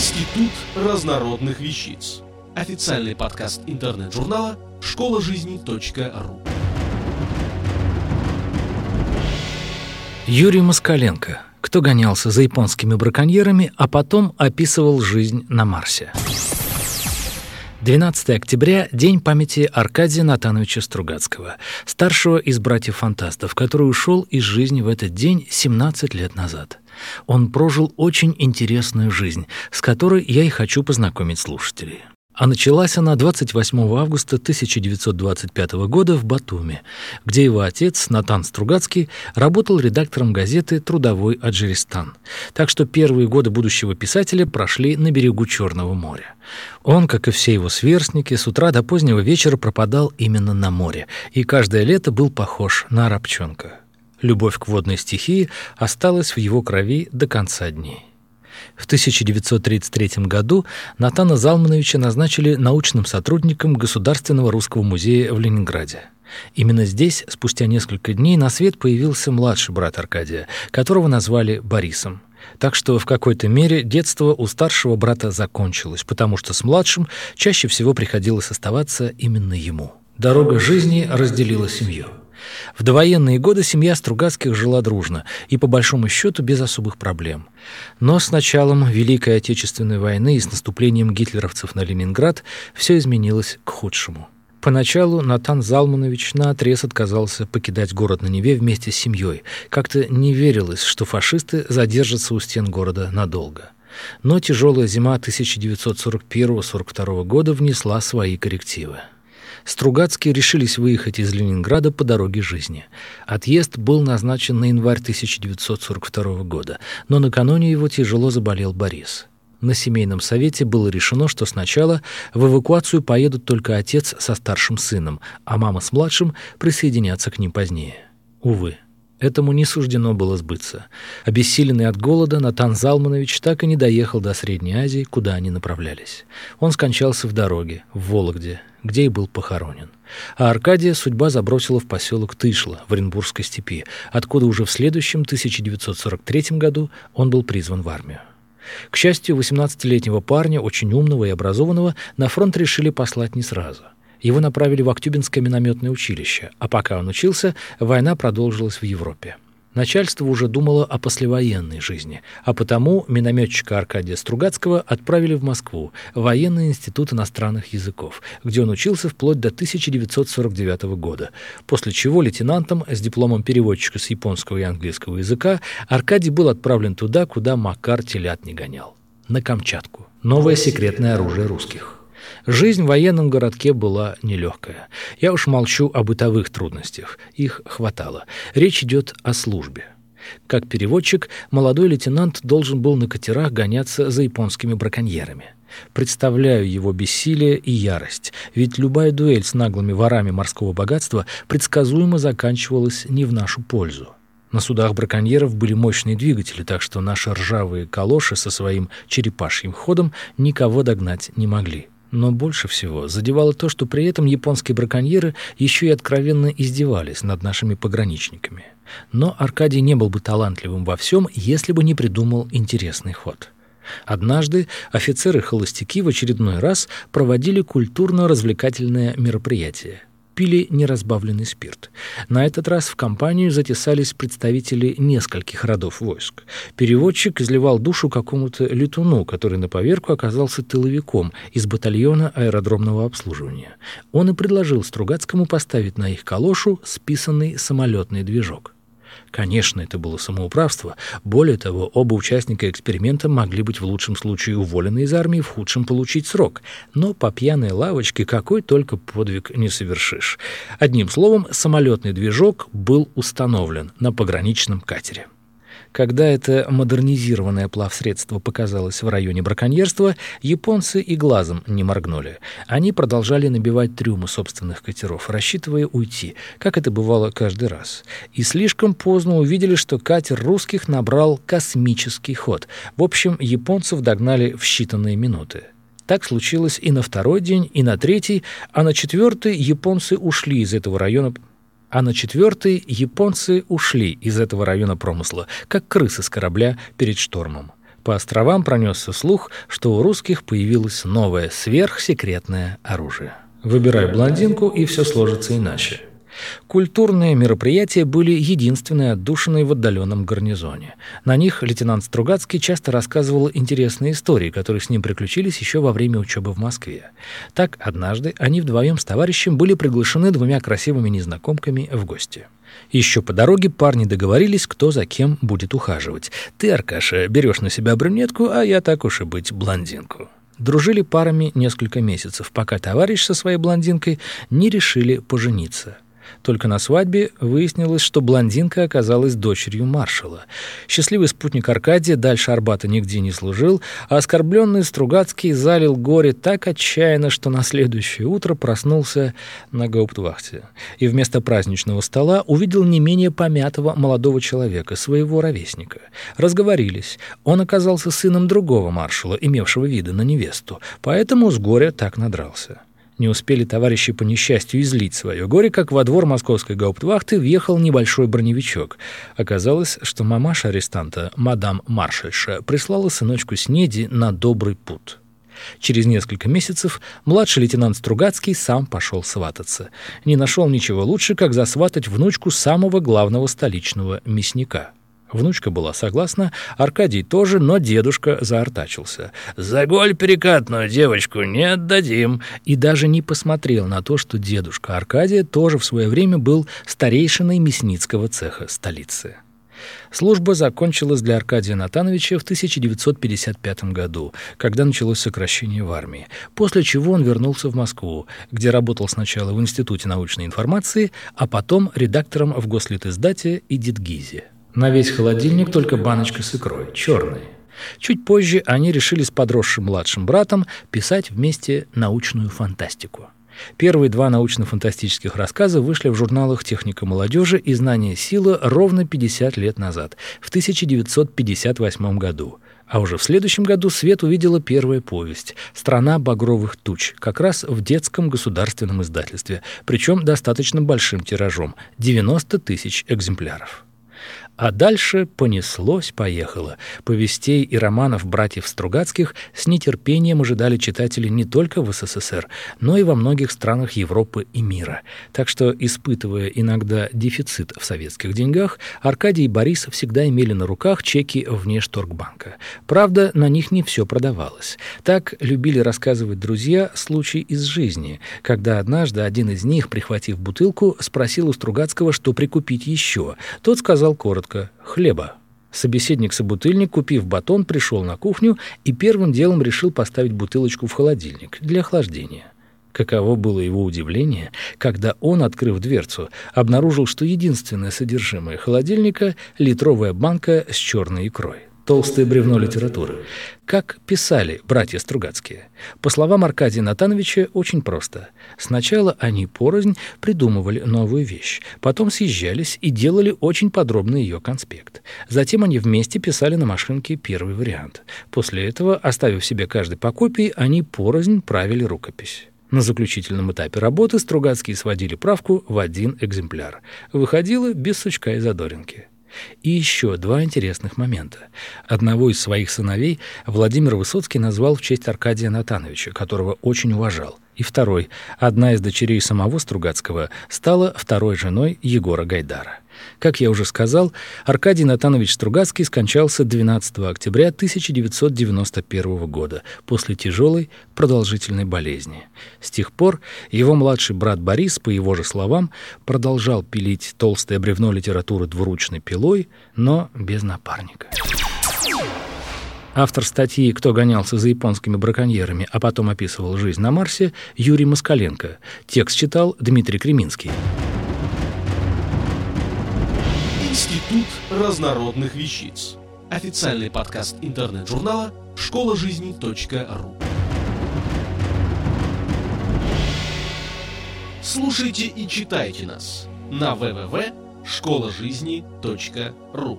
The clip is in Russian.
Институт разнородных вещиц. Официальный подкаст интернет-журнала школа жизни.ру. Юрий Москаленко. Кто гонялся за японскими браконьерами, а потом описывал жизнь на Марсе. 12 октября – день памяти Аркадия Натановича Стругацкого, старшего из братьев-фантастов, который ушел из жизни в этот день 17 лет назад. Он прожил очень интересную жизнь, с которой я и хочу познакомить слушателей. А началась она 28 августа 1925 года в Батуми, где его отец, Натан Стругацкий, работал редактором газеты «Трудовой Аджиристан». Так что первые годы будущего писателя прошли на берегу Черного моря. Он, как и все его сверстники, с утра до позднего вечера пропадал именно на море, и каждое лето был похож на рабчонка. Любовь к водной стихии осталась в его крови до конца дней. В 1933 году Натана Залмановича назначили научным сотрудником Государственного русского музея в Ленинграде. Именно здесь, спустя несколько дней, на свет появился младший брат Аркадия, которого назвали Борисом. Так что в какой-то мере детство у старшего брата закончилось, потому что с младшим чаще всего приходилось оставаться именно ему. Дорога жизни разделила семью. В довоенные годы семья Стругацких жила дружно и, по большому счету, без особых проблем. Но с началом Великой Отечественной войны и с наступлением гитлеровцев на Ленинград все изменилось к худшему. Поначалу Натан Залманович наотрез отказался покидать город на Неве вместе с семьей. Как-то не верилось, что фашисты задержатся у стен города надолго. Но тяжелая зима 1941-42 года внесла свои коррективы. Стругацкие решились выехать из Ленинграда по дороге жизни. Отъезд был назначен на январь 1942 года, но накануне его тяжело заболел Борис. На семейном совете было решено, что сначала в эвакуацию поедут только отец со старшим сыном, а мама с младшим присоединятся к ним позднее. Увы, Этому не суждено было сбыться. Обессиленный от голода, Натан Залманович так и не доехал до Средней Азии, куда они направлялись. Он скончался в дороге, в Вологде, где и был похоронен. А Аркадия судьба забросила в поселок Тышло в Оренбургской степи, откуда уже в следующем 1943 году он был призван в армию. К счастью, 18-летнего парня, очень умного и образованного, на фронт решили послать не сразу – его направили в Актюбинское минометное училище, а пока он учился, война продолжилась в Европе. Начальство уже думало о послевоенной жизни, а потому минометчика Аркадия Стругацкого отправили в Москву, в Военный институт иностранных языков, где он учился вплоть до 1949 года, после чего лейтенантом с дипломом переводчика с японского и английского языка Аркадий был отправлен туда, куда Макар телят не гонял – на Камчатку. Новое секретное оружие русских. Жизнь в военном городке была нелегкая. Я уж молчу о бытовых трудностях. Их хватало. Речь идет о службе. Как переводчик, молодой лейтенант должен был на катерах гоняться за японскими браконьерами. Представляю его бессилие и ярость, ведь любая дуэль с наглыми ворами морского богатства предсказуемо заканчивалась не в нашу пользу. На судах браконьеров были мощные двигатели, так что наши ржавые калоши со своим черепашьим ходом никого догнать не могли. Но больше всего задевало то, что при этом японские браконьеры еще и откровенно издевались над нашими пограничниками. Но Аркадий не был бы талантливым во всем, если бы не придумал интересный ход. Однажды офицеры-холостяки в очередной раз проводили культурно-развлекательное мероприятие – пили неразбавленный спирт. На этот раз в компанию затесались представители нескольких родов войск. Переводчик изливал душу какому-то летуну, который на поверку оказался тыловиком из батальона аэродромного обслуживания. Он и предложил Стругацкому поставить на их калошу списанный самолетный движок. Конечно, это было самоуправство. Более того, оба участника эксперимента могли быть в лучшем случае уволены из армии, в худшем получить срок. Но по пьяной лавочке какой только подвиг не совершишь. Одним словом, самолетный движок был установлен на пограничном катере. Когда это модернизированное плавсредство показалось в районе браконьерства, японцы и глазом не моргнули. Они продолжали набивать трюмы собственных катеров, рассчитывая уйти, как это бывало каждый раз. И слишком поздно увидели, что катер русских набрал космический ход. В общем, японцев догнали в считанные минуты. Так случилось и на второй день, и на третий, а на четвертый японцы ушли из этого района а на четвертый японцы ушли из этого района промысла, как крысы с корабля перед штормом. По островам пронесся слух, что у русских появилось новое сверхсекретное оружие. Выбирай блондинку, и все сложится иначе. Культурные мероприятия были единственной отдушиной в отдаленном гарнизоне. На них лейтенант Стругацкий часто рассказывал интересные истории, которые с ним приключились еще во время учебы в Москве. Так, однажды они вдвоем с товарищем были приглашены двумя красивыми незнакомками в гости. Еще по дороге парни договорились, кто за кем будет ухаживать. Ты, Аркаша, берешь на себя брюнетку, а я так уж и быть блондинку. Дружили парами несколько месяцев, пока товарищ со своей блондинкой не решили пожениться. Только на свадьбе выяснилось, что блондинка оказалась дочерью маршала. Счастливый спутник Аркадия дальше Арбата нигде не служил, а оскорбленный Стругацкий залил горе так отчаянно, что на следующее утро проснулся на гауптвахте. И вместо праздничного стола увидел не менее помятого молодого человека, своего ровесника. Разговорились. Он оказался сыном другого маршала, имевшего виды на невесту, поэтому с горя так надрался. Не успели товарищи по несчастью излить свое горе, как во двор московской гауптвахты въехал небольшой броневичок. Оказалось, что мамаша арестанта, мадам маршальша, прислала сыночку Снеди на добрый путь. Через несколько месяцев младший лейтенант Стругацкий сам пошел свататься. Не нашел ничего лучше, как засватать внучку самого главного столичного мясника — Внучка была согласна, Аркадий тоже, но дедушка заортачился. «За голь перекатную девочку не отдадим!» И даже не посмотрел на то, что дедушка Аркадия тоже в свое время был старейшиной мясницкого цеха столицы. Служба закончилась для Аркадия Натановича в 1955 году, когда началось сокращение в армии, после чего он вернулся в Москву, где работал сначала в Институте научной информации, а потом редактором в Гослитиздате и Дитгизе. На весь холодильник только баночка с икрой, черной. Чуть позже они решили с подросшим младшим братом писать вместе научную фантастику. Первые два научно-фантастических рассказа вышли в журналах «Техника молодежи» и «Знание силы» ровно 50 лет назад, в 1958 году. А уже в следующем году свет увидела первая повесть «Страна багровых туч», как раз в детском государственном издательстве, причем достаточно большим тиражом – 90 тысяч экземпляров. А дальше понеслось-поехало. Повестей и романов братьев Стругацких с нетерпением ожидали читатели не только в СССР, но и во многих странах Европы и мира. Так что, испытывая иногда дефицит в советских деньгах, Аркадий и Борис всегда имели на руках чеки Внешторгбанка. Правда, на них не все продавалось. Так любили рассказывать друзья случай из жизни, когда однажды один из них, прихватив бутылку, спросил у Стругацкого, что прикупить еще. Тот сказал коротко коротко «хлеба». Собеседник-собутыльник, купив батон, пришел на кухню и первым делом решил поставить бутылочку в холодильник для охлаждения. Каково было его удивление, когда он, открыв дверцу, обнаружил, что единственное содержимое холодильника — литровая банка с черной икрой толстое бревно литературы. Как писали братья Стругацкие? По словам Аркадия Натановича, очень просто. Сначала они порознь придумывали новую вещь, потом съезжались и делали очень подробный ее конспект. Затем они вместе писали на машинке первый вариант. После этого, оставив себе каждый по копии, они порознь правили рукопись. На заключительном этапе работы Стругацкие сводили правку в один экземпляр. Выходило без сучка и задоринки. И еще два интересных момента. Одного из своих сыновей Владимир Высоцкий назвал в честь Аркадия Натановича, которого очень уважал. И второй, одна из дочерей самого Стругацкого, стала второй женой Егора Гайдара. Как я уже сказал, Аркадий Натанович Стругацкий скончался 12 октября 1991 года после тяжелой продолжительной болезни. С тех пор его младший брат Борис, по его же словам, продолжал пилить толстое бревно литературы двуручной пилой, но без напарника. Автор статьи «Кто гонялся за японскими браконьерами, а потом описывал жизнь на Марсе» Юрий Москаленко. Текст читал Дмитрий Креминский. Институт разнородных вещиц. Официальный подкаст интернет-журнала школа жизни .ру. Слушайте и читайте нас на www.школажизни.ру.